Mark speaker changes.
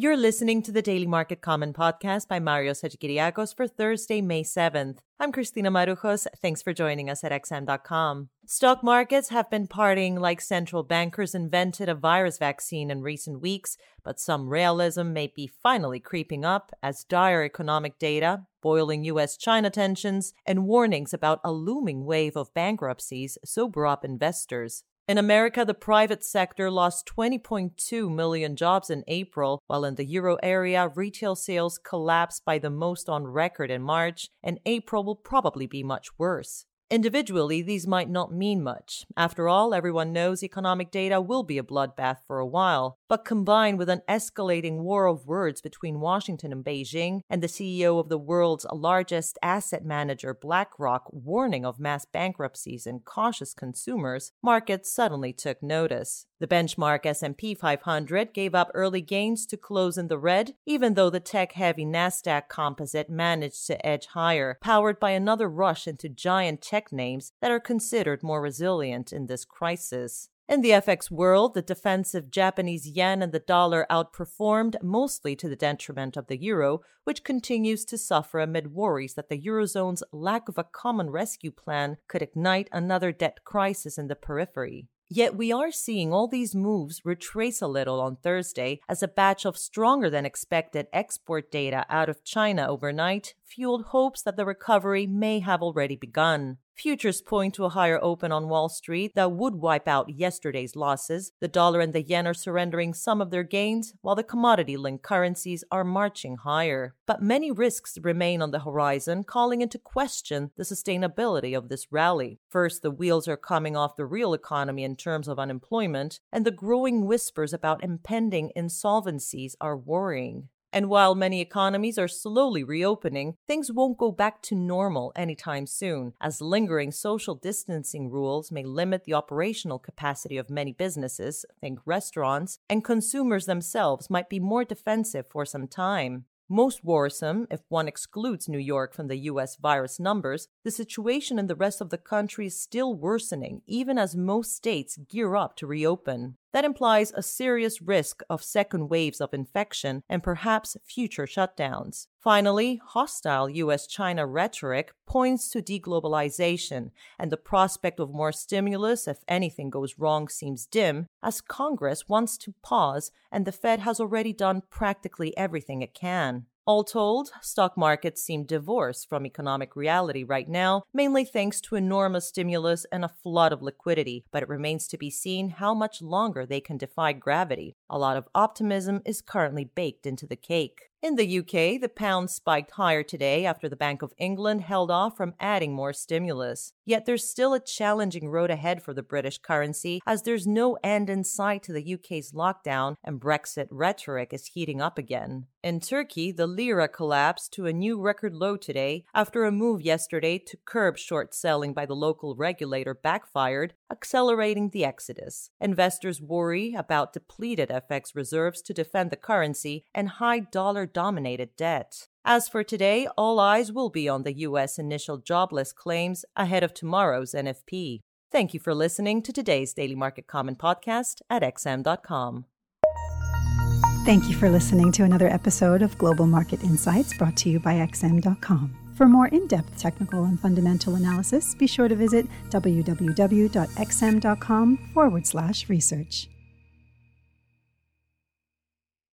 Speaker 1: You're listening to the Daily Market Comment podcast by Mario Hadjikyriacos for Thursday, May 7th. I'm Christina Marujos. Thanks for joining us at XM.com. Stock markets have been partying like central bankers invented a virus vaccine in recent weeks, but some realism may be finally creeping up as dire economic data, boiling US China tensions, and warnings about a looming wave of bankruptcies sober up investors. In America, the private sector lost 20.2 million jobs in April, while in the euro area, retail sales collapsed by the most on record in March, and April will probably be much worse. Individually, these might not mean much. After all, everyone knows economic data will be a bloodbath for a while. But combined with an escalating war of words between Washington and Beijing, and the CEO of the world's largest asset manager, BlackRock, warning of mass bankruptcies and cautious consumers, markets suddenly took notice. The benchmark S&P 500 gave up early gains to close in the red, even though the tech-heavy Nasdaq Composite managed to edge higher, powered by another rush into giant tech names that are considered more resilient in this crisis. In the FX world, the defensive Japanese yen and the dollar outperformed, mostly to the detriment of the euro, which continues to suffer amid worries that the eurozone's lack of a common rescue plan could ignite another debt crisis in the periphery. Yet we are seeing all these moves retrace a little on Thursday as a batch of stronger than expected export data out of China overnight fueled hopes that the recovery may have already begun. Futures point to a higher open on Wall Street that would wipe out yesterday's losses. The dollar and the yen are surrendering some of their gains, while the commodity linked currencies are marching higher. But many risks remain on the horizon, calling into question the sustainability of this rally. First, the wheels are coming off the real economy in terms of unemployment, and the growing whispers about impending insolvencies are worrying. And while many economies are slowly reopening, things won't go back to normal anytime soon, as lingering social distancing rules may limit the operational capacity of many businesses, think restaurants, and consumers themselves might be more defensive for some time. Most worrisome, if one excludes New York from the US virus numbers, the situation in the rest of the country is still worsening, even as most states gear up to reopen. That implies a serious risk of second waves of infection and perhaps future shutdowns. Finally, hostile US China rhetoric points to deglobalization, and the prospect of more stimulus if anything goes wrong seems dim, as Congress wants to pause and the Fed has already done practically everything it can. All told, stock markets seem divorced from economic reality right now, mainly thanks to enormous stimulus and a flood of liquidity, but it remains to be seen how much longer they can defy gravity. A lot of optimism is currently baked into the cake. In the UK, the pound spiked higher today after the Bank of England held off from adding more stimulus. Yet there's still a challenging road ahead for the British currency as there's no end in sight to the UK's lockdown and Brexit rhetoric is heating up again. In Turkey, the lira collapsed to a new record low today after a move yesterday to curb short selling by the local regulator backfired, accelerating the exodus. Investors worry about depleted FX reserves to defend the currency and high dollar dominated debt. As for today, all eyes will be on the U.S. initial jobless claims ahead of tomorrow's NFP. Thank you for listening to today's Daily Market Comment podcast at xm.com.
Speaker 2: Thank you for listening to another episode of Global Market Insights brought to you by XM.com. For more in depth technical and fundamental analysis, be sure to visit www.xm.com forward slash research.